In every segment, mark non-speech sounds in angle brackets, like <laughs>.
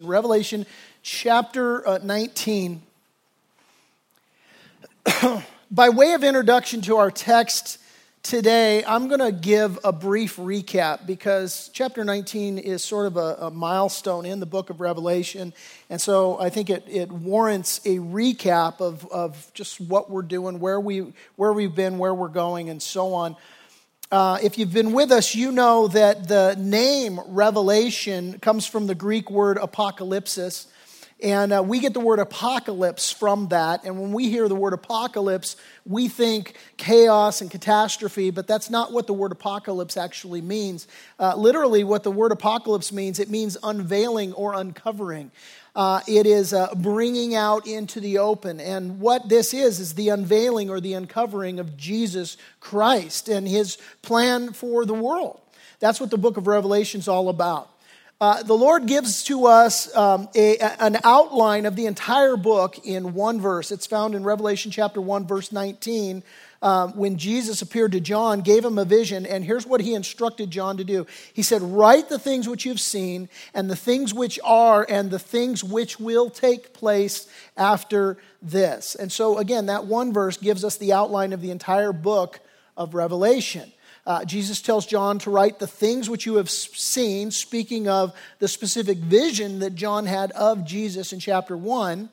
Revelation chapter uh, 19. <clears throat> By way of introduction to our text today, I'm going to give a brief recap because chapter 19 is sort of a, a, milestone in the book of Revelation. And so I think it, it warrants a recap of, of just what we're doing, where, we, where we've been, where we're going, and so on. Uh, if you've been with us, you know that the name Revelation comes from the Greek word apocalypsis. And uh, we get the word apocalypse from that. And when we hear the word apocalypse, we think chaos and catastrophe, but that's not what the word apocalypse actually means. Uh, literally, what the word apocalypse means, it means unveiling or uncovering. Uh, it is uh, bringing out into the open. And what this is, is the unveiling or the uncovering of Jesus Christ and his plan for the world. That's what the book of Revelation is all about. Uh, the Lord gives to us um, a, an outline of the entire book in one verse. It's found in Revelation chapter 1, verse 19 um, when Jesus appeared to John, gave him a vision, and here's what he instructed John to do. He said, Write the things which you've seen, and the things which are, and the things which will take place after this. And so, again, that one verse gives us the outline of the entire book of Revelation. Uh, Jesus tells John to write the things which you have seen, speaking of the specific vision that John had of Jesus in chapter 1.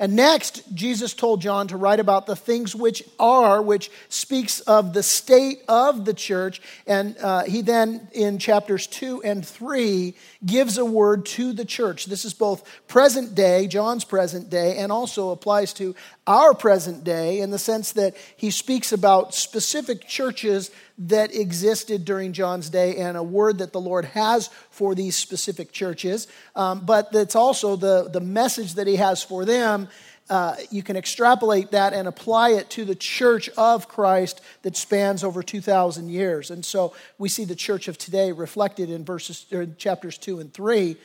And next, Jesus told John to write about the things which are, which speaks of the state of the church. And uh, he then, in chapters 2 and 3, gives a word to the church. This is both present day, John's present day, and also applies to our present day in the sense that he speaks about specific churches that existed during John's day and a word that the Lord has for these specific churches. Um, but that's also the, the message that he has for them. Uh, you can extrapolate that and apply it to the church of Christ that spans over 2,000 years. And so we see the church of today reflected in verses, chapters 2 and 3.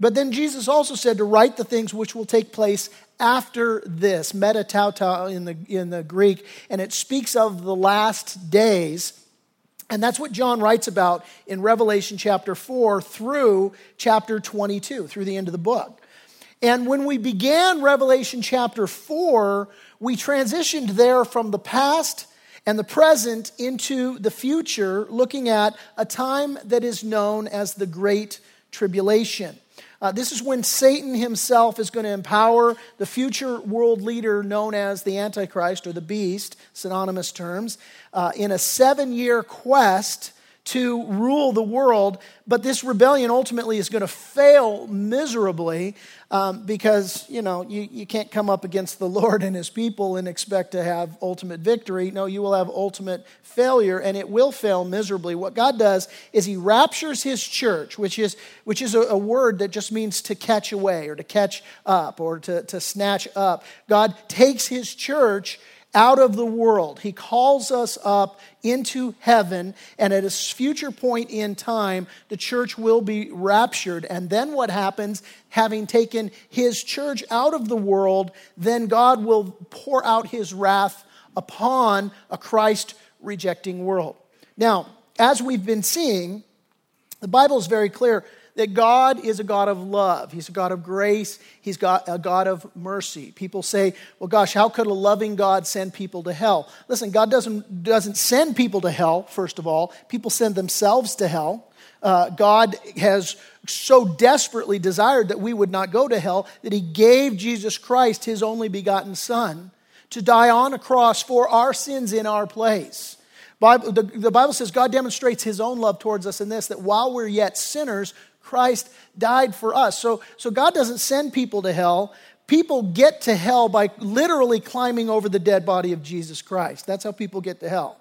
But then Jesus also said to write the things which will take place after this, metatauta in the, in the Greek, and it speaks of the last days. And that's what John writes about in Revelation chapter 4 through chapter 22, through the end of the book. And when we began Revelation chapter 4, we transitioned there from the past and the present into the future, looking at a time that is known as the Great Tribulation. Uh, this is when Satan himself is going to empower the future world leader known as the Antichrist or the Beast, synonymous terms, uh, in a seven year quest to rule the world. But this rebellion ultimately is going to fail miserably um, because, you know, you, you can't come up against the Lord and his people and expect to have ultimate victory. No, you will have ultimate failure and it will fail miserably. What God does is he raptures his church, which is, which is a, a word that just means to catch away or to catch up or to, to snatch up. God takes his church out of the world. He calls us up into heaven, and at a future point in time, the church will be raptured. And then what happens, having taken his church out of the world, then God will pour out his wrath upon a Christ rejecting world. Now, as we've been seeing, the Bible is very clear that God is a God of love. He's a God of grace. He's got a God of mercy. People say, well, gosh, how could a loving God send people to hell? Listen, God doesn't, doesn't send people to hell, first of all. People send themselves to hell. Uh, God has so desperately desired that we would not go to hell that he gave Jesus Christ, his only begotten Son, to die on a cross for our sins in our place. Bible, the, the Bible says God demonstrates his own love towards us in this that while we're yet sinners, Christ died for us. So, so God doesn't send people to hell. People get to hell by literally climbing over the dead body of Jesus Christ. That's how people get to hell.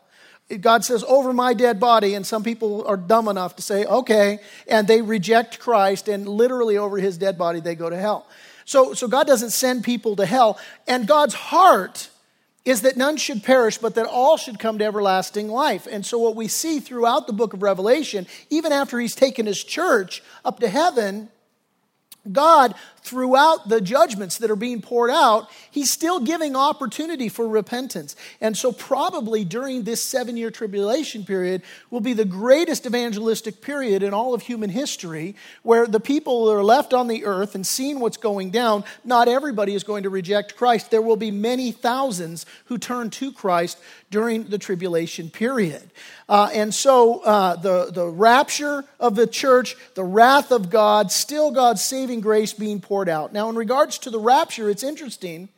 God says, over my dead body, and some people are dumb enough to say, okay, and they reject Christ, and literally over his dead body, they go to hell. So, so God doesn't send people to hell. And God's heart is that none should perish, but that all should come to everlasting life. And so, what we see throughout the book of Revelation, even after he's taken his church up to heaven, God, throughout the judgments that are being poured out, he's still giving opportunity for repentance. And so, probably during this seven year tribulation period, will be the greatest evangelistic period in all of human history, where the people that are left on the earth and seeing what's going down, not everybody is going to reject Christ. There will be many thousands who turn to Christ during the tribulation period. Uh, and so uh, the, the rapture of the church, the wrath of God, still God's saving grace being poured out. Now, in regards to the rapture, it's interesting.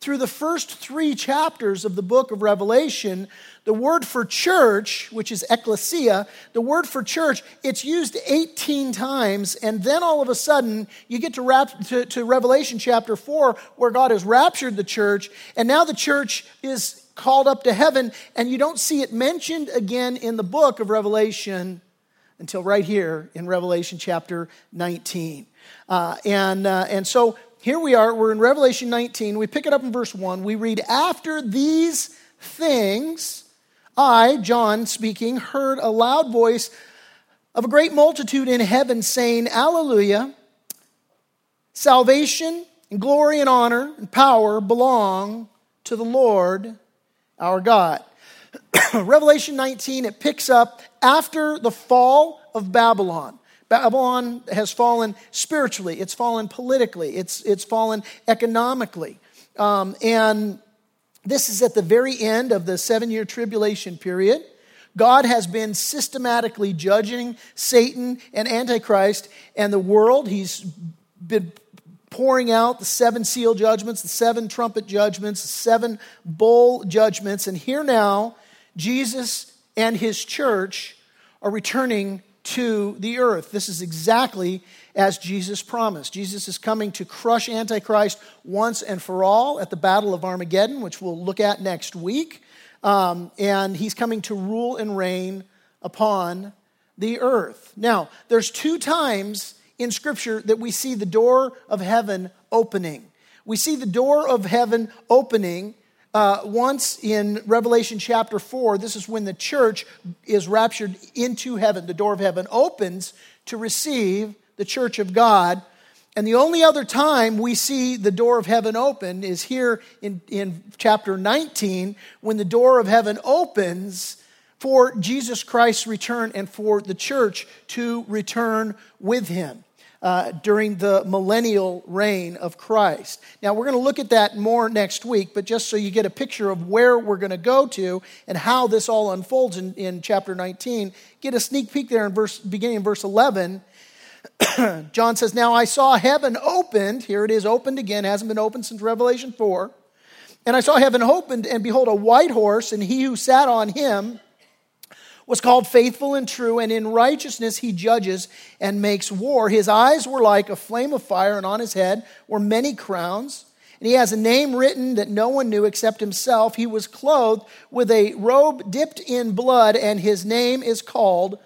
Through the first three chapters of the book of Revelation, the word for church, which is ecclesia, the word for church, it's used 18 times, and then all of a sudden you get to, rap, to, to Revelation chapter 4, where God has raptured the church, and now the church is called up to heaven, and you don't see it mentioned again in the book of Revelation until right here in Revelation chapter 19. Uh, and, uh, and so here we are, we're in Revelation 19. We pick it up in verse 1. We read, After these things, I, John speaking, heard a loud voice of a great multitude in heaven saying, Alleluia! Salvation and glory and honor and power belong to the Lord our God. <clears throat> Revelation 19, it picks up after the fall of Babylon. Babylon has fallen spiritually, it's fallen politically, it's, it's fallen economically. Um, and this is at the very end of the seven year tribulation period. God has been systematically judging Satan and Antichrist and the world. He's been pouring out the seven seal judgments, the seven trumpet judgments, the seven bowl judgments. And here now, Jesus and his church are returning to the earth. This is exactly as Jesus promised. Jesus is coming to crush Antichrist once and for all at the Battle of Armageddon, which we'll look at next week. Um, and he's coming to rule and reign upon the earth. Now, there's two times in Scripture that we see the door of heaven opening. We see the door of heaven opening uh, once in Revelation chapter 4. This is when the church is raptured into heaven. The door of heaven opens to receive the church of God. And the only other time we see the door of heaven open is here in, in chapter 19 when the door of heaven opens for Jesus Christ's return and for the church to return with him uh, during the millennial reign of Christ. Now, we're going to look at that more next week, but just so you get a picture of where we're going to go to and how this all unfolds in, in chapter 19, get a sneak peek there in verse, beginning in verse 11. <clears throat> John says, Now I saw heaven opened. Here it is, opened again, hasn't been opened since Revelation 4. And I saw heaven opened, and behold, a white horse, and he who sat on him was called faithful and true, and in righteousness he judges and makes war. His eyes were like a flame of fire, and on his head were many crowns. And he has a name written that no one knew except himself. He was clothed with a robe dipped in blood, and his name is called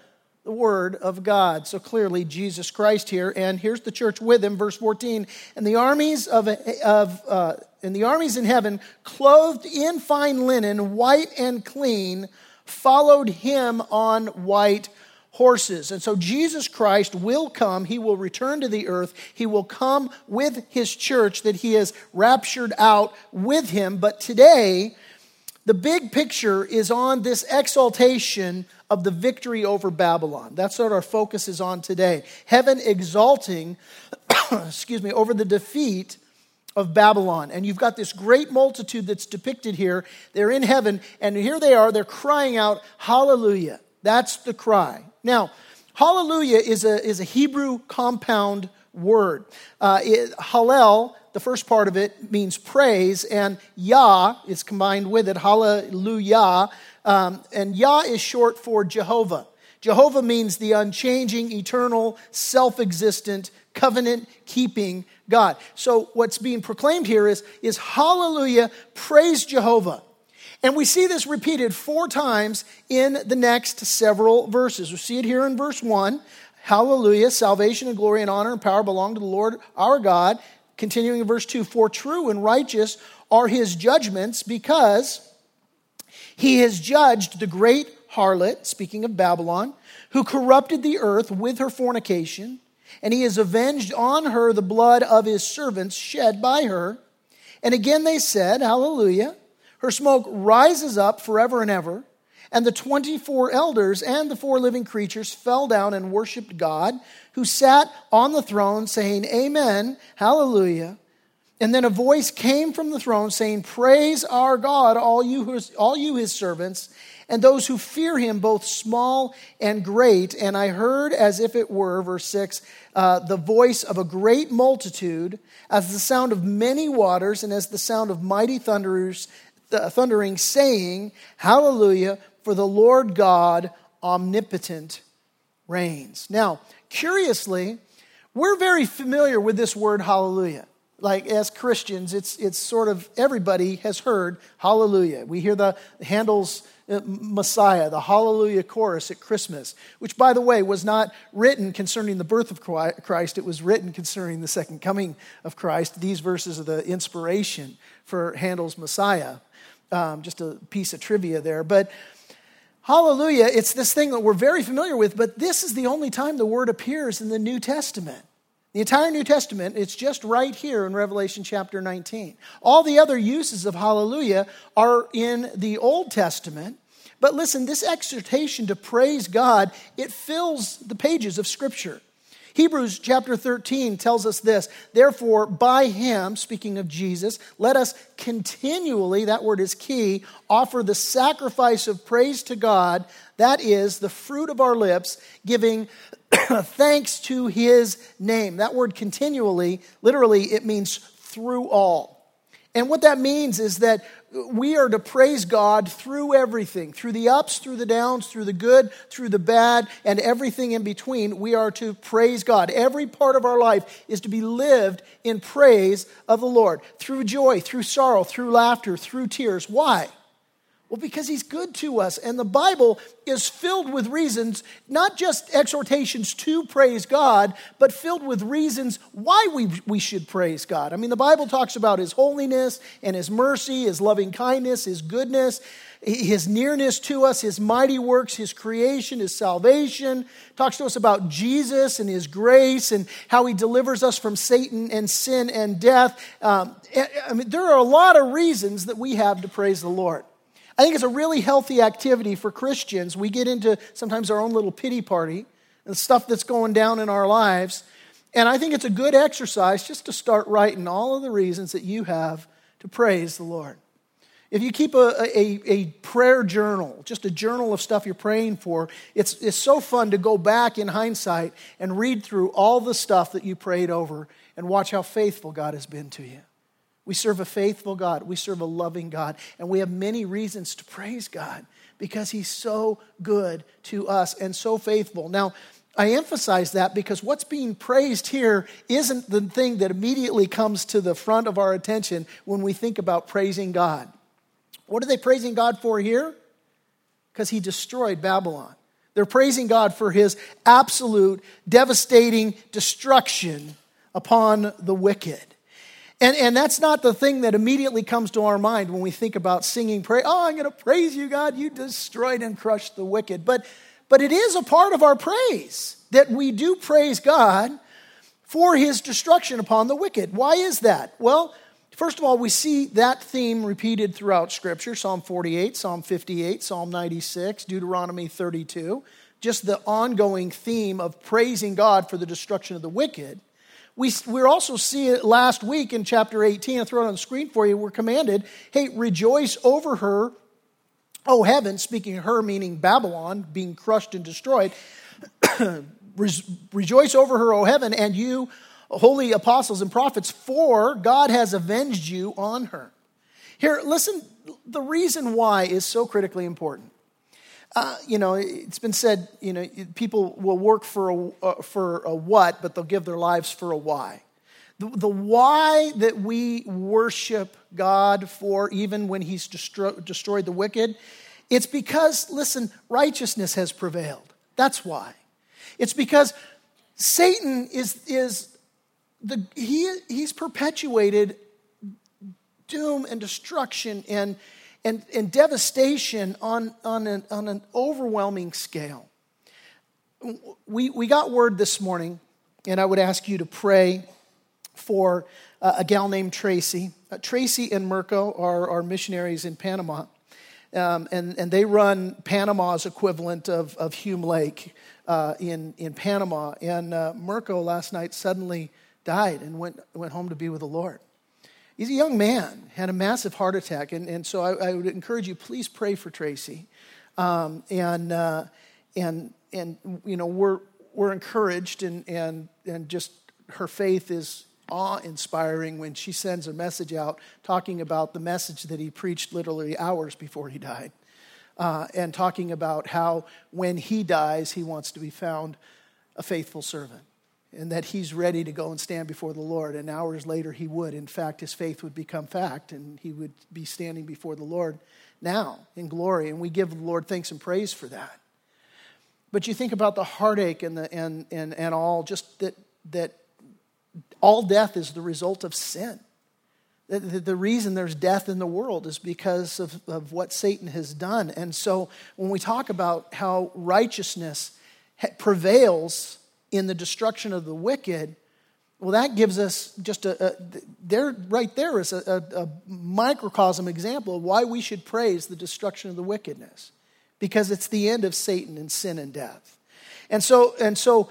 the Word of God. So clearly, Jesus Christ here. And here's the church with him, verse 14. And the armies of, of uh, and the armies in heaven, clothed in fine linen, white and clean, followed him on white horses. And so Jesus Christ will come. He will return to the earth. He will come with his church that he has raptured out with him. But today, the big picture is on this exaltation of the victory over Babylon. That's what our focus is on today. Heaven exalting, <coughs> excuse me, over the defeat of Babylon. And you've got this great multitude that's depicted here. They're in heaven, and here they are. They're crying out, Hallelujah. That's the cry. Now, Hallelujah is a, is a Hebrew compound word. Uh, it, Hallel, the first part of it, means praise, and Yah is combined with it, Hallelujah. Um, and Yah is short for Jehovah. Jehovah means the unchanging, eternal, self existent, covenant keeping God. So what's being proclaimed here is, is hallelujah, praise Jehovah. And we see this repeated four times in the next several verses. We see it here in verse 1. Hallelujah, salvation and glory and honor and power belong to the Lord our God. Continuing in verse 2 For true and righteous are his judgments because he has judged the great harlot, speaking of Babylon, who corrupted the earth with her fornication and he has avenged on her the blood of his servants shed by her. And again they said, Hallelujah. Her smoke rises up forever and ever. And the 24 elders and the four living creatures fell down and worshiped God, who sat on the throne, saying, Amen, Hallelujah. And then a voice came from the throne saying, Praise our God, all you, all you his servants, and those who fear him, both small and great. And I heard, as if it were, verse 6, uh, the voice of a great multitude, as the sound of many waters, and as the sound of mighty thunderers, uh, thundering, saying, Hallelujah, for the Lord God omnipotent reigns. Now, curiously, we're very familiar with this word hallelujah like as Christians, it's, it's sort of everybody has heard hallelujah. We hear the Handel's uh, Messiah, the hallelujah chorus at Christmas, which, by the way, was not written concerning the birth of Christ. It was written concerning the second coming of Christ. These verses are the inspiration for Handel's Messiah. Um, just a piece of trivia there. But hallelujah, it's this thing that we're very familiar with, but this is the only time the word appears in the New Testament. The entire New Testament, it's just right here in Revelation chapter 19. All the other uses of hallelujah are in the Old Testament. But listen, this exhortation to praise God, it fills the pages of Scripture. Hebrews chapter 13 tells us this Therefore, by him, speaking of Jesus, let us continually, that word is key, offer the sacrifice of praise to God, that is the fruit of our lips, giving <coughs> thanks to his name. That word continually, literally, it means through all. And what that means is that we are to praise God through everything, through the ups, through the downs, through the good, through the bad, and everything in between. We are to praise God. Every part of our life is to be lived in praise of the Lord, through joy, through sorrow, through laughter, through tears. Why? Well, because he's good to us. And the Bible is filled with reasons, not just exhortations to praise God, but filled with reasons why we, we should praise God. I mean, the Bible talks about his holiness and his mercy, his loving kindness, his goodness, his nearness to us, his mighty works, his creation, his salvation. Talks to us about Jesus and his grace and how he delivers us from Satan and sin and death. Um, I mean, there are a lot of reasons that we have to praise the Lord. I think it's a really healthy activity for Christians. We get into sometimes our own little pity party and stuff that's going down in our lives. And I think it's a good exercise just to start writing all of the reasons that you have to praise the Lord. If you keep a, a, a, prayer journal, just a journal of stuff you're praying for, it's, it's so fun to go back in hindsight and read through all the stuff that you prayed over and watch how faithful God has been to you. We serve a faithful God. We serve a loving God. And we have many reasons to praise God because He's so good to us and so faithful. Now, I emphasize that because what's being praised here isn't the thing that immediately comes to the front of our attention when we think about praising God. What are they praising God for here? Because He destroyed Babylon. They're praising God for His absolute, devastating destruction upon the wicked. And, and that's not the thing that immediately comes to our mind when we think about singing praise. Oh, I'm going to praise you, God. You destroyed and crushed the wicked. But, but it is a part of our praise that we do praise God for his destruction upon the wicked. Why is that? Well, first of all, we see that theme repeated throughout Scripture Psalm 48, Psalm 58, Psalm 96, Deuteronomy 32. Just the ongoing theme of praising God for the destruction of the wicked. We, we also see it last week in chapter 18. I'll throw it on the screen for you. We're commanded, hey, rejoice over her, oh heaven, speaking her, meaning Babylon, being crushed and destroyed. <clears throat> rejoice over her, O heaven, and you, holy apostles and prophets, for God has avenged you on her. Here, listen, the reason why is so critically important. Uh, you know, it's been said, you know, people will work for a, uh, for a what, but they'll give their lives for a why. The, the why that we worship God for, even when He's destro- destroyed the wicked, it's because, listen, righteousness has prevailed. That's why. It's because Satan is, is the, he, he's perpetuated doom and destruction and and, and devastation on, on, an, on an overwhelming scale. We, we got word this morning and I would ask you to pray for uh, a gal named Tracy. Uh, Tracy and Mirko are, are missionaries in Panama, um, and, and they run Panama's equivalent of, of Hume Lake uh, in, in Panama. And uh, Mirko last night suddenly died and went, went home to be with the Lord. He's a young man, had a massive heart attack. And, and so I, I would encourage you, please pray for Tracy. Um, and, uh, and, and, you know, we're, we're encouraged, and, and, and just her faith is awe inspiring when she sends a message out talking about the message that he preached literally hours before he died. Uh, and talking about how when he dies, he wants to be found a faithful servant and that he's ready to go and stand before the Lord. And hours later, he would. In fact, his faith would become fact, and he would be standing before the Lord now in glory. And we give the Lord thanks and praise for that. But you think about the heartache and, the, and, and, and all, just that, that all death is the result of sin. The, the, the reason there's death in the world is because of, of what Satan has done. And so when we talk about how righteousness prevails in the destruction of the wicked, well, that gives us just a, a there, right there is a, a, a microcosm example of why we should praise the destruction of the wickedness, because it's the end of Satan and sin and death. And so, and so,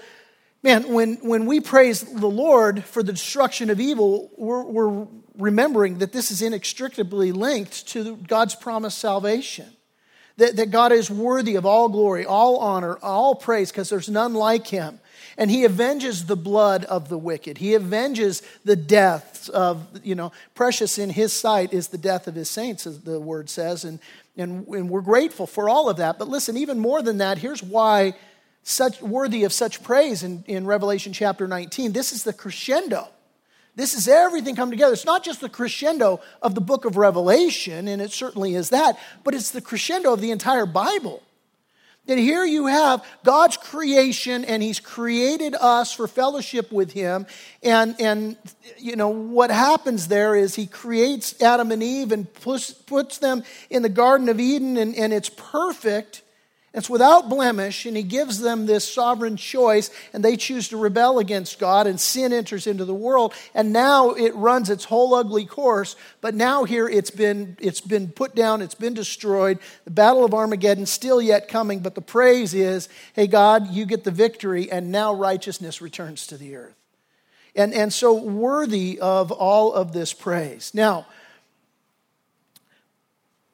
man, when, when we praise the Lord for the destruction of evil, we're, we're remembering that this is inextricably linked to God's promised salvation. That, that God is worthy of all glory, all honor, all praise, because there's none like him. And he avenges the blood of the wicked. He avenges the deaths of, you know, precious in his sight is the death of his saints, as the word says. And, and, and we're grateful for all of that. But listen, even more than that, here's why such worthy of such praise in, in Revelation chapter 19. This is the crescendo. This is everything come together. It's not just the crescendo of the book of Revelation, and it certainly is that, but it's the crescendo of the entire Bible. That here you have God's creation, and He's created us for fellowship with Him. And, and you know, what happens there is He creates Adam and Eve and puts, puts them in the Garden of Eden, and, and it's perfect. It's without blemish, and he gives them this sovereign choice, and they choose to rebel against God, and sin enters into the world. And now it runs its whole ugly course, but now here it's been, it's been put down, it's been destroyed. The battle of Armageddon still yet coming, but the praise is hey, God, you get the victory, and now righteousness returns to the earth. And, and so worthy of all of this praise. Now,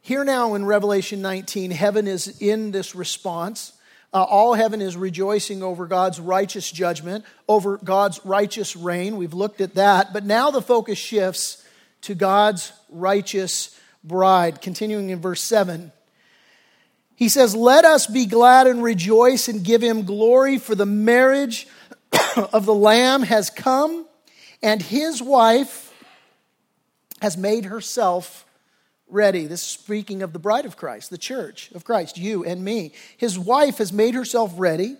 here now in Revelation 19, heaven is in this response. Uh, all heaven is rejoicing over God's righteous judgment, over God's righteous reign. We've looked at that. But now the focus shifts to God's righteous bride. Continuing in verse 7, he says, Let us be glad and rejoice and give him glory, for the marriage <coughs> of the Lamb has come, and his wife has made herself ready. This is speaking of the bride of Christ, the church of Christ, you and me. His wife has made herself ready,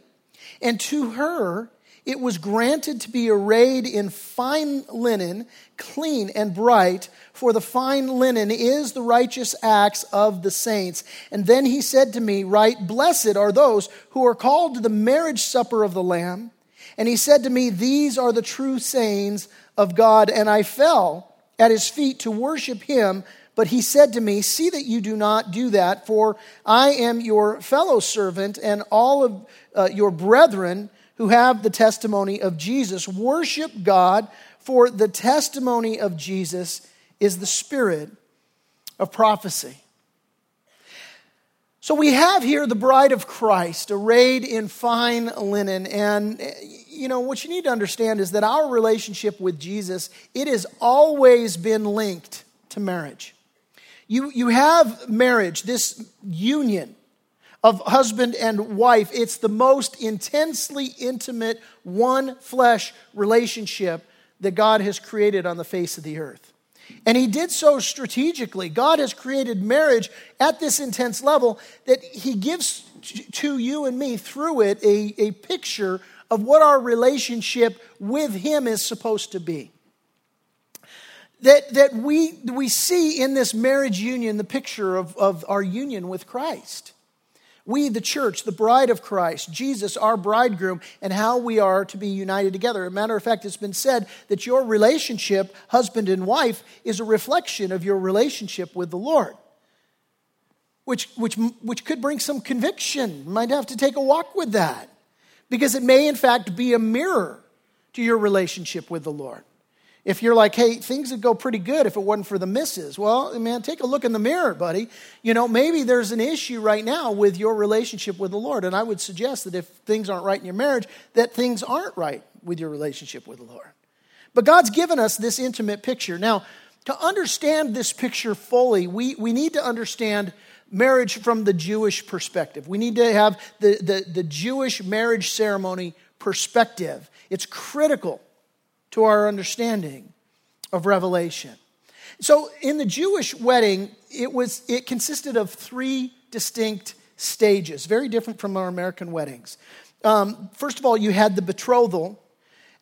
and to her it was granted to be arrayed in fine linen, clean and bright, for the fine linen is the righteous acts of the saints. And then he said to me, Right, blessed are those who are called to the marriage supper of the Lamb. And he said to me, These are the true sayings of God. And I fell at his feet to worship him. But he said to me, See that you do not do that, for I am your fellow servant and all of uh, your brethren who have the testimony of Jesus. Worship God, for the testimony of Jesus is the spirit of prophecy. So we have here the bride of Christ arrayed in fine linen. And, you know, what you need to understand is that our relationship with Jesus, it has always been linked to marriage. You, you have marriage, this union of husband and wife. It's the most intensely intimate, one flesh relationship that God has created on the face of the earth. And he did so strategically. God has created marriage at this intense level that he gives to you and me through it a, a picture of what our relationship with him is supposed to be that, that we, we see in this marriage union the picture of, of our union with Christ. We, the church, the bride of Christ, Jesus, our bridegroom, and how we are to be united together. As a matter of fact, it's been said that your relationship, husband and wife, is a reflection of your relationship with the Lord, which, which, which could bring some conviction. Might have to take a walk with that because it may, in fact, be a mirror to your relationship with the Lord. If you're like, hey, things would go pretty good if it wasn't for the misses. Well, man, take a look in the mirror, buddy. You know, maybe there's an issue right now with your relationship with the Lord. And I would suggest that if things aren't right in your marriage, that things aren't right with your relationship with the Lord. But God's given us this intimate picture. Now, to understand this picture fully, we, we need to understand marriage from the Jewish perspective. We need to have the, the, the Jewish marriage ceremony perspective. It's critical to our understanding of Revelation. So in the Jewish wedding, it, was, it consisted of three distinct stages, very different from our American weddings. Um, first of all, you had the betrothal.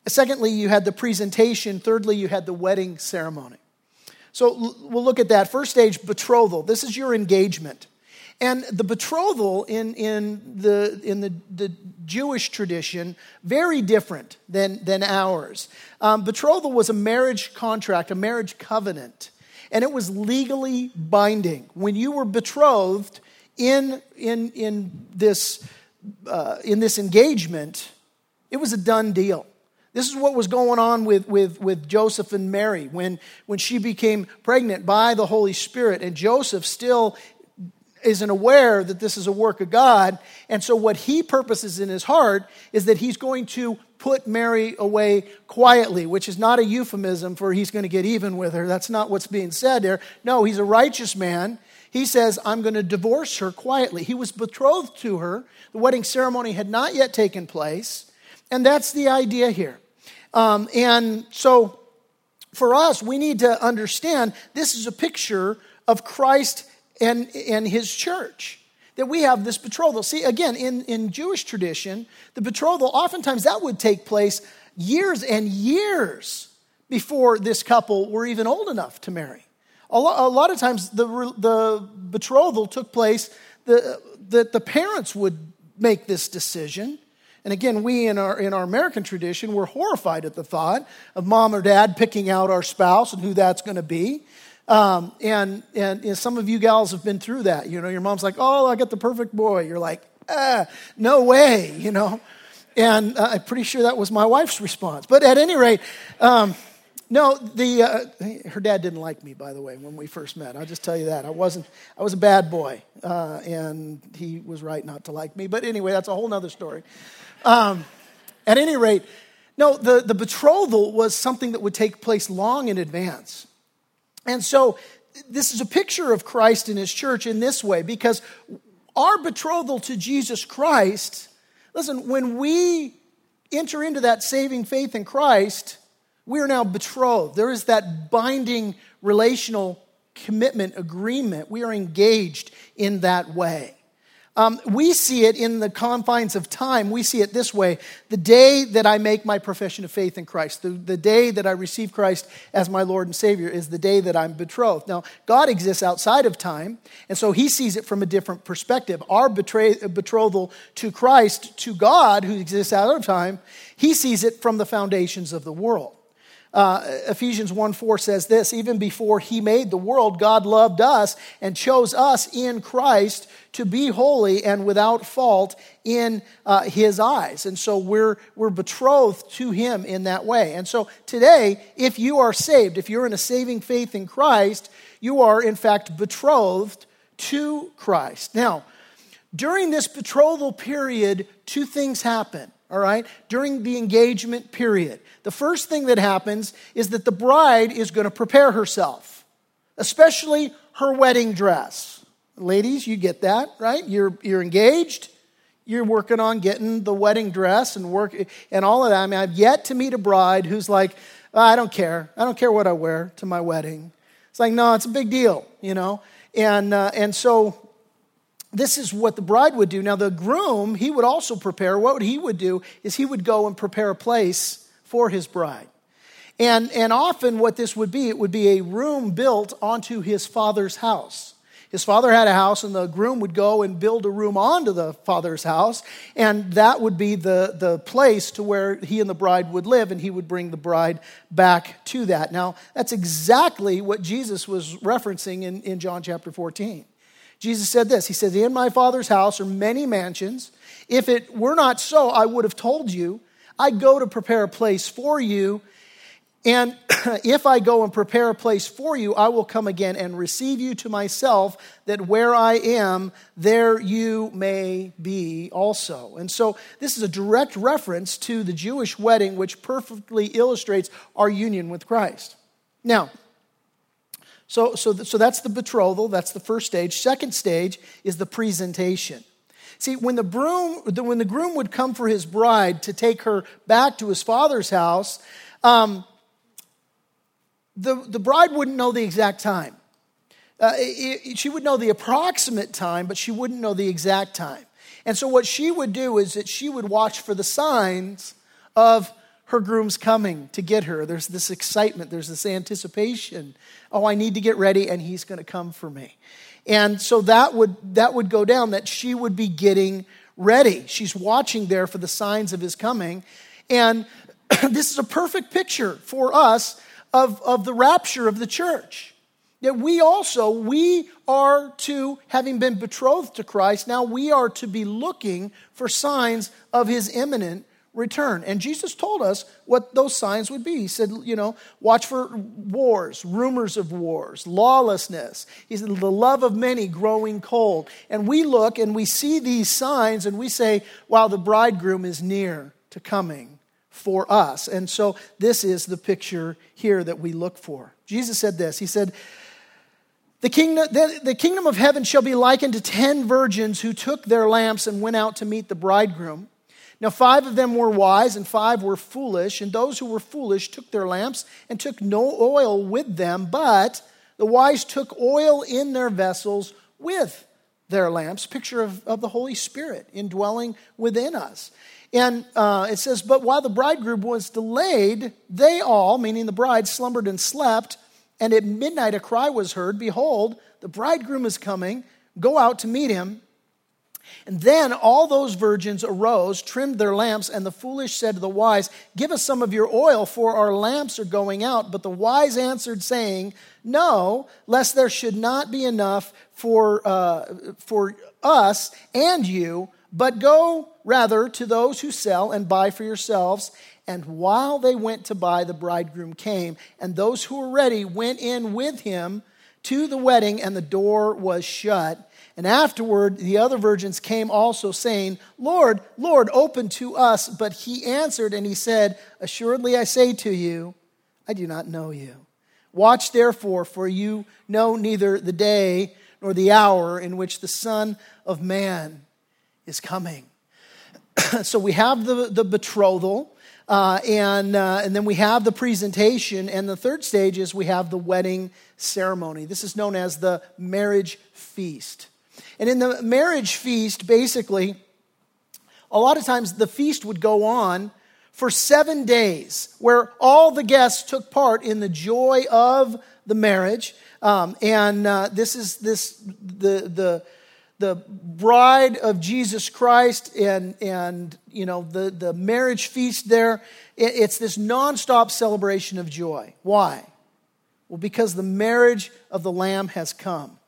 Secondly, you had the presentation. Thirdly, you had the wedding ceremony. So we'll look at that. First stage, betrothal. This is your engagement. And the betrothal in, in, the, in the, the Jewish tradition, very different than, than ours. Um, betrothal was a marriage contract, a marriage covenant, and it was legally binding. When you were betrothed in, in, in, this, uh, in this engagement, it was a done deal. This is what was going on with, with, with Joseph and Mary when, when she became pregnant by the Holy Spirit, and Joseph still isn't aware that this is a work of God. And so, what he purposes in his heart is that he's going to put Mary away quietly, which is not a euphemism for he's going to get even with her. That's not what's being said there. No, he's a righteous man. He says, I'm going to divorce her quietly. He was betrothed to her. The wedding ceremony had not yet taken place. And that's the idea here. Um, and so, for us, we need to understand this is a picture of Christ and, and his church. That we have this betrothal. See, again, in, in Jewish tradition, the betrothal, oftentimes that would take place years and years before this couple were even old enough to marry. A, lo- a lot of times the, the betrothal took place the, that the, parents would make this decision. And again, we in our, in our American tradition, we're horrified at the thought of mom or dad picking out our spouse and who that's going to be. Um, and, and, and some of you gals have been through that. You know, your mom's like, oh, I got the perfect boy. You're like, ah, no way, <laughs> you know. And uh, I'm pretty sure that was my wife's response. But at any rate, um, no, the, uh, her dad didn't like me, by the way, when we first met. I'll just tell you that. I wasn't, I was a bad boy, uh, and he was right not to like me. But anyway, that's a whole other story. Um, at any rate, no, the, the betrothal was something that would take place long in advance. And so this is a picture of Christ and his church in this way because our betrothal to Jesus Christ, listen, when we enter into that saving faith in Christ, we are now betrothed. There is that binding relational commitment agreement. We are engaged in that way. Um, we see it in the confines of time. We see it this way the day that I make my profession of faith in Christ, the, the day that I receive Christ as my Lord and Savior, is the day that I'm betrothed. Now, God exists outside of time, and so He sees it from a different perspective. Our betray, betrothal to Christ, to God, who exists out of time, He sees it from the foundations of the world. Uh, Ephesians 1 4 says this Even before he made the world, God loved us and chose us in Christ to be holy and without fault in uh, his eyes. And so we're, we're betrothed to him in that way. And so today, if you are saved, if you're in a saving faith in Christ, you are in fact betrothed to Christ. Now, during this betrothal period, two things happen all right, during the engagement period. The first thing that happens is that the bride is going to prepare herself, especially her wedding dress. Ladies, you get that, right? You're, you're engaged. You're working on getting the wedding dress and work and all of that. I mean, I've yet to meet a bride who's like, oh, I don't care. I don't care what I wear to my wedding. It's like, no, it's a big deal, you know? And, uh, and so this is what the bride would do. Now, the groom, he would also prepare. What he would do is he would go and prepare a place for his bride. And, and often, what this would be, it would be a room built onto his father's house. His father had a house, and the groom would go and build a room onto the father's house, and that would be the, the place to where he and the bride would live, and he would bring the bride back to that. Now, that's exactly what Jesus was referencing in, in John chapter 14. Jesus said this He said, In my Father's house are many mansions. If it were not so, I would have told you. I go to prepare a place for you. And <clears throat> if I go and prepare a place for you, I will come again and receive you to myself, that where I am, there you may be also. And so this is a direct reference to the Jewish wedding, which perfectly illustrates our union with Christ. Now, so, so, so that's the betrothal, that's the first stage. Second stage is the presentation. See, when the, broom, when the groom would come for his bride to take her back to his father's house, um, the, the bride wouldn't know the exact time. Uh, it, it, she would know the approximate time, but she wouldn't know the exact time. And so, what she would do is that she would watch for the signs of her groom's coming to get her. There's this excitement, there's this anticipation. Oh, I need to get ready, and he's going to come for me. And so that would, that would go down, that she would be getting ready. She's watching there for the signs of his coming. And <clears throat> this is a perfect picture for us of, of the rapture of the church. That we also, we are to, having been betrothed to Christ, now we are to be looking for signs of his imminent return. And Jesus told us what those signs would be. He said, you know, watch for wars, rumors of wars, lawlessness. He said, the love of many growing cold. And we look and we see these signs and we say, wow, the bridegroom is near to coming for us. And so this is the picture here that we look for. Jesus said this He said, the kingdom, the, the kingdom of heaven shall be likened to ten virgins who took their lamps and went out to meet the bridegroom. Now, five of them were wise and five were foolish, and those who were foolish took their lamps and took no oil with them, but the wise took oil in their vessels with their lamps, picture of, of the Holy Spirit indwelling within us. And uh, it says, But while the bridegroom was delayed, they all, meaning the bride, slumbered and slept. And at midnight a cry was heard Behold, the bridegroom is coming. Go out to meet him. And then all those virgins arose, trimmed their lamps, and the foolish said to the wise, Give us some of your oil, for our lamps are going out. But the wise answered, saying, No, lest there should not be enough for, uh, for us and you, but go rather to those who sell and buy for yourselves. And while they went to buy, the bridegroom came, and those who were ready went in with him to the wedding, and the door was shut. And afterward, the other virgins came also, saying, Lord, Lord, open to us. But he answered and he said, Assuredly I say to you, I do not know you. Watch therefore, for you know neither the day nor the hour in which the Son of Man is coming. <clears throat> so we have the, the betrothal. Uh, and, uh, and then we have the presentation. And the third stage is we have the wedding ceremony. This is known as the marriage feast. And in the marriage feast, basically, a lot of times the feast would go on for seven days, where all the guests took part in the joy of the marriage. Um, and uh, this is this the the the bride of Jesus Christ and and you know the the marriage feast there. It, it's this nonstop celebration of joy. Why? Well, because the marriage of the Lamb has come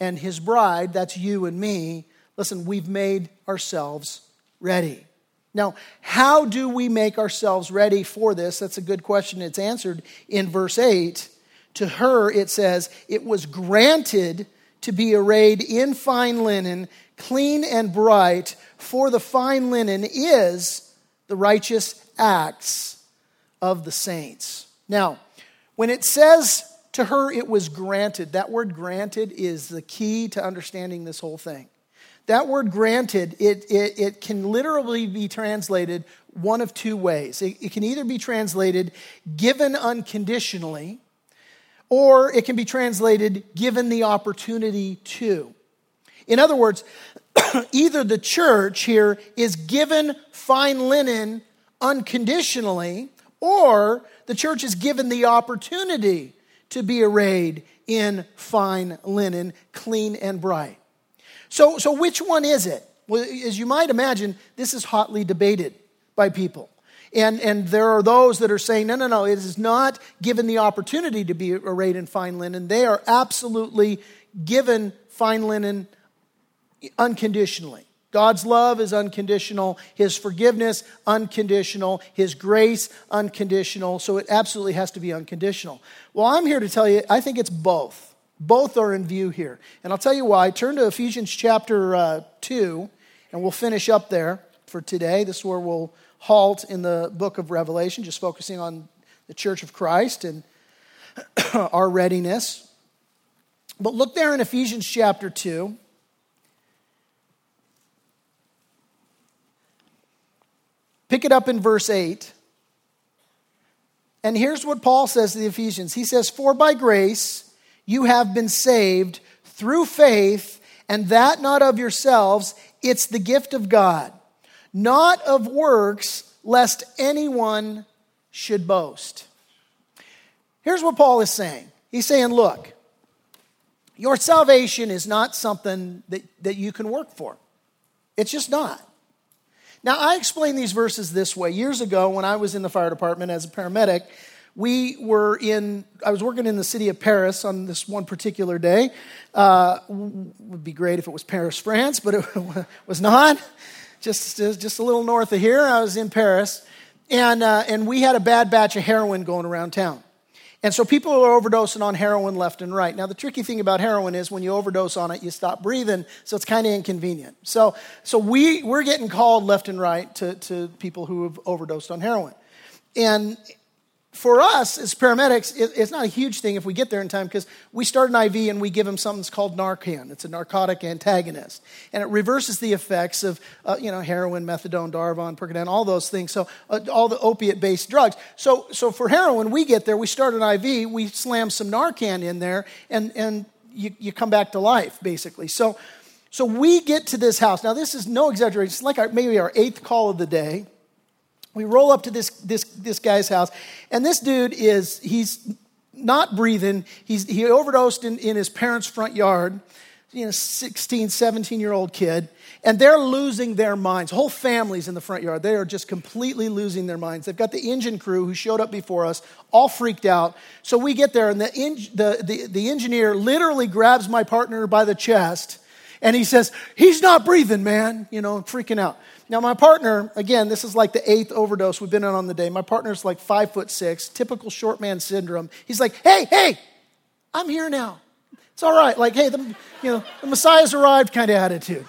and his bride, that's you and me, listen, we've made ourselves ready. Now, how do we make ourselves ready for this? That's a good question. It's answered in verse 8. To her, it says, It was granted to be arrayed in fine linen, clean and bright, for the fine linen is the righteous acts of the saints. Now, when it says to her, it was granted. That word granted is the key to understanding this whole thing. That word granted, it, it, it can literally be translated one of two ways. It, it can either be translated given unconditionally, or it can be translated given the opportunity to. In other words, <clears throat> either the church here is given fine linen unconditionally, or the church is given the opportunity to be arrayed in fine linen, clean and bright. So, so which one is it? Well, as you might imagine, this is hotly debated by people. And, and there are those that are saying, no, no, no, it is not given the opportunity to be arrayed in fine linen. They are absolutely given fine linen unconditionally. God's love is unconditional, His forgiveness unconditional, His grace unconditional, so it absolutely has to be unconditional. Well, I'm here to tell you, I think it's both. Both are in view here. And I'll tell you why. Turn to Ephesians chapter uh, 2, and we'll finish up there for today. This is where we'll halt in the book of Revelation, just focusing on the church of Christ and <clears throat> our readiness. But look there in Ephesians chapter 2. Pick it up in verse 8. And here's what Paul says to the Ephesians He says, For by grace you have been saved through faith, and that not of yourselves, it's the gift of God, not of works, lest anyone should boast. Here's what Paul is saying He's saying, Look, your salvation is not something that, that you can work for, it's just not. Now, I explain these verses this way. Years ago, when I was in the fire department as a paramedic, we were in, I was working in the city of Paris on this one particular day. Uh, would be great if it was Paris, France, but it <laughs> was not. Just, just a little north of here, I was in Paris. And, uh, and we had a bad batch of heroin going around town. And so people are overdosing on heroin left and right. Now, the tricky thing about heroin is when you overdose on it, you stop breathing, so it's kind of inconvenient. So, so we, we're getting called left and right to, to people who have overdosed on heroin. And for us as paramedics, it, it's not a huge thing if we get there in time because we start an IV and we give them something that's called Narcan. It's a narcotic antagonist, and it reverses the effects of uh, you know heroin, methadone, Darvon, Percodan, all those things. So uh, all the opiate-based drugs. So so for heroin, we get there, we start an IV, we slam some Narcan in there, and and you, you come back to life basically. So. So we get to this house. Now, this is no exaggeration. It's like our, maybe our eighth call of the day we roll up to this, this, this guy's house, and this dude is, he's not breathing. He's, he overdosed in, in his parents' front yard, you know, 16, 17 year old kid, and they're losing their minds. Whole families in the front yard, they are just completely losing their minds. They've got the engine crew who showed up before us, all freaked out. So we get there, and the, the, the, the engineer literally grabs my partner by the chest, and he says, He's not breathing, man, you know, freaking out. Now, my partner, again, this is like the eighth overdose we've been on on the day. My partner's like five foot six, typical short man syndrome. He's like, hey, hey, I'm here now. It's all right. Like, hey, the, you know, the Messiah's arrived kind of attitude.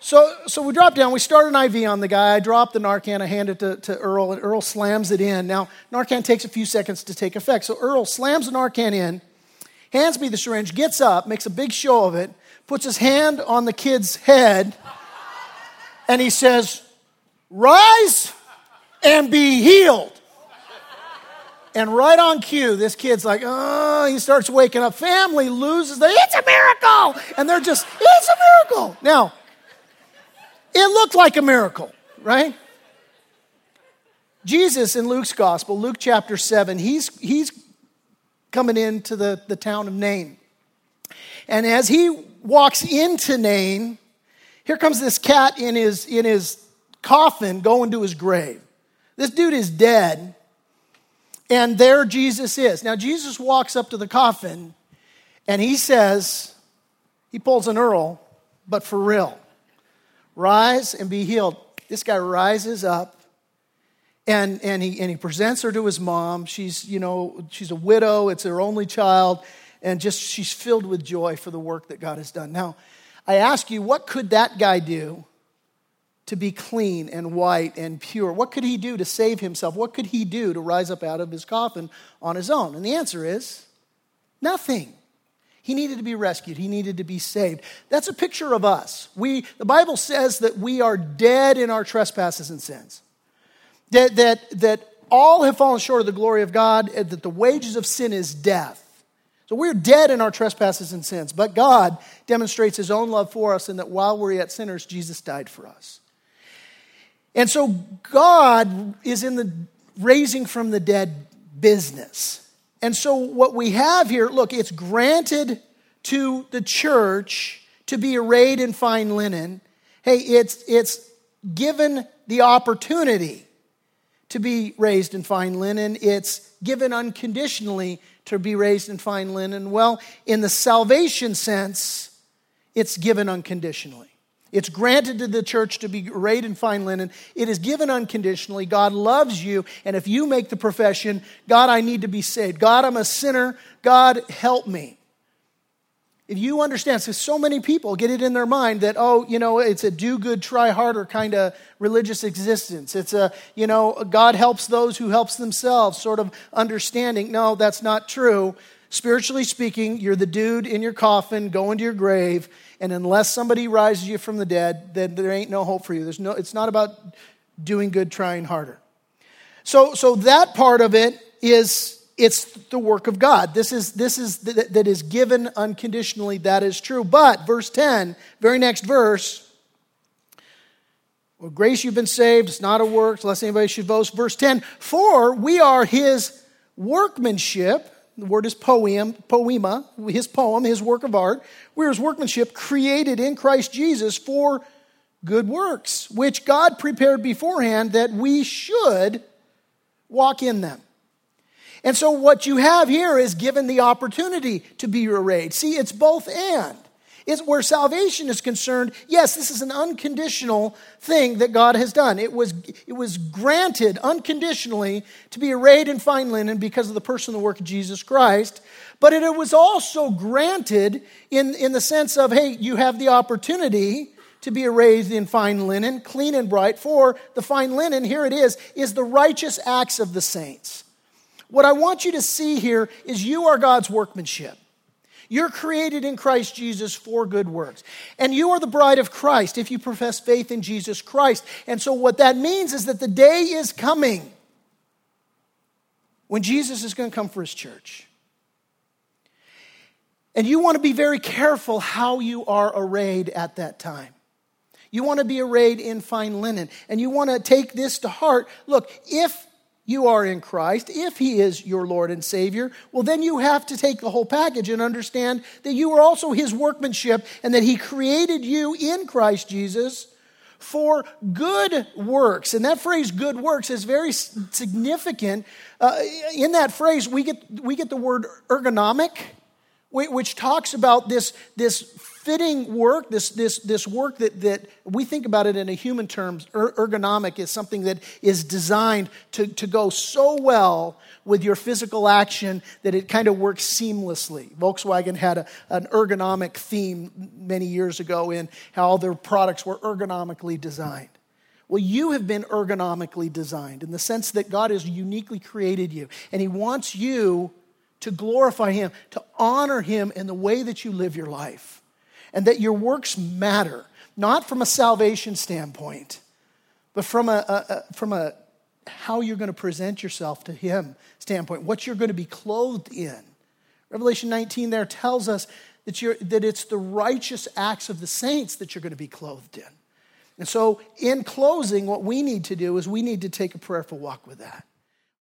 So, so we drop down. We start an IV on the guy. I drop the Narcan. I hand it to, to Earl, and Earl slams it in. Now, Narcan takes a few seconds to take effect. So Earl slams the Narcan in, hands me the syringe, gets up, makes a big show of it, puts his hand on the kid's head and he says, Rise and be healed. And right on cue, this kid's like, oh, he starts waking up. Family loses. The, it's a miracle. And they're just, it's a miracle. Now, it looked like a miracle, right? Jesus in Luke's gospel, Luke chapter 7, he's, he's coming into the, the town of Nain. And as he walks into Nain, here comes this cat in his, in his coffin going to his grave. This dude is dead, and there Jesus is. Now, Jesus walks up to the coffin and he says, he pulls an Earl, but for real, rise and be healed. This guy rises up and, and, he, and he presents her to his mom. She's, you know, she's a widow, it's her only child, and just she's filled with joy for the work that God has done. Now, I ask you, what could that guy do to be clean and white and pure? What could he do to save himself? What could he do to rise up out of his coffin on his own? And the answer is nothing. He needed to be rescued. He needed to be saved. That's a picture of us. We, the Bible says that we are dead in our trespasses and sins. That, that, that all have fallen short of the glory of God, that the wages of sin is death. So we're dead in our trespasses and sins, but God demonstrates his own love for us in that while we're yet sinners, Jesus died for us. And so God is in the raising from the dead business. And so, what we have here, look, it's granted to the church to be arrayed in fine linen. Hey, it's, it's given the opportunity to be raised in fine linen. It's given unconditionally to be raised in fine linen. Well, in the salvation sense, it's given unconditionally. It's granted to the church to be arrayed in fine linen. It is given unconditionally. God loves you. And if you make the profession, God, I need to be saved. God, I'm a sinner. God, help me. If you understand, so so many people get it in their mind that, oh, you know, it's a do good, try harder kind of religious existence. It's a, you know, God helps those who helps themselves sort of understanding. No, that's not true. Spiritually speaking, you're the dude in your coffin going to your grave, and unless somebody rises you from the dead, then there ain't no hope for you. There's no, it's not about doing good, trying harder. So, so that part of it is it's the work of God. This is, this is that, that is given unconditionally. That is true. But, verse 10, very next verse, well, grace you've been saved, it's not a work, lest anybody should boast. Verse 10, for we are his workmanship. The word is poem, poema, his poem, his work of art. We're his workmanship created in Christ Jesus for good works, which God prepared beforehand that we should walk in them. And so what you have here is given the opportunity to be arrayed. See, it's both and. It's where salvation is concerned, yes, this is an unconditional thing that God has done. It was, it was granted unconditionally to be arrayed in fine linen because of the person and the work of Jesus Christ. But it was also granted in, in the sense of, hey, you have the opportunity to be arrayed in fine linen, clean and bright, for the fine linen, here it is, is the righteous acts of the saints. What I want you to see here is you are God's workmanship. You're created in Christ Jesus for good works. And you are the bride of Christ if you profess faith in Jesus Christ. And so, what that means is that the day is coming when Jesus is going to come for his church. And you want to be very careful how you are arrayed at that time. You want to be arrayed in fine linen. And you want to take this to heart. Look, if you are in Christ, if He is your Lord and Savior, well, then you have to take the whole package and understand that you are also His workmanship and that He created you in Christ Jesus for good works. And that phrase, good works, is very significant. Uh, in that phrase, we get, we get the word ergonomic, which talks about this, this fitting work, this, this, this work that, that we think about it in a human terms, er, ergonomic is something that is designed to, to go so well with your physical action that it kind of works seamlessly. Volkswagen had a, an ergonomic theme many years ago in how their products were ergonomically designed. Well, you have been ergonomically designed in the sense that God has uniquely created you, and He wants you to glorify Him, to honor Him in the way that you live your life and that your works matter, not from a salvation standpoint, but from a, a, a from a how you're going to present yourself to Him standpoint, what you're going to be clothed in. Revelation 19 there tells us that, you're, that it's the righteous acts of the saints that you're going to be clothed in. And so, in closing, what we need to do is we need to take a prayerful walk with that.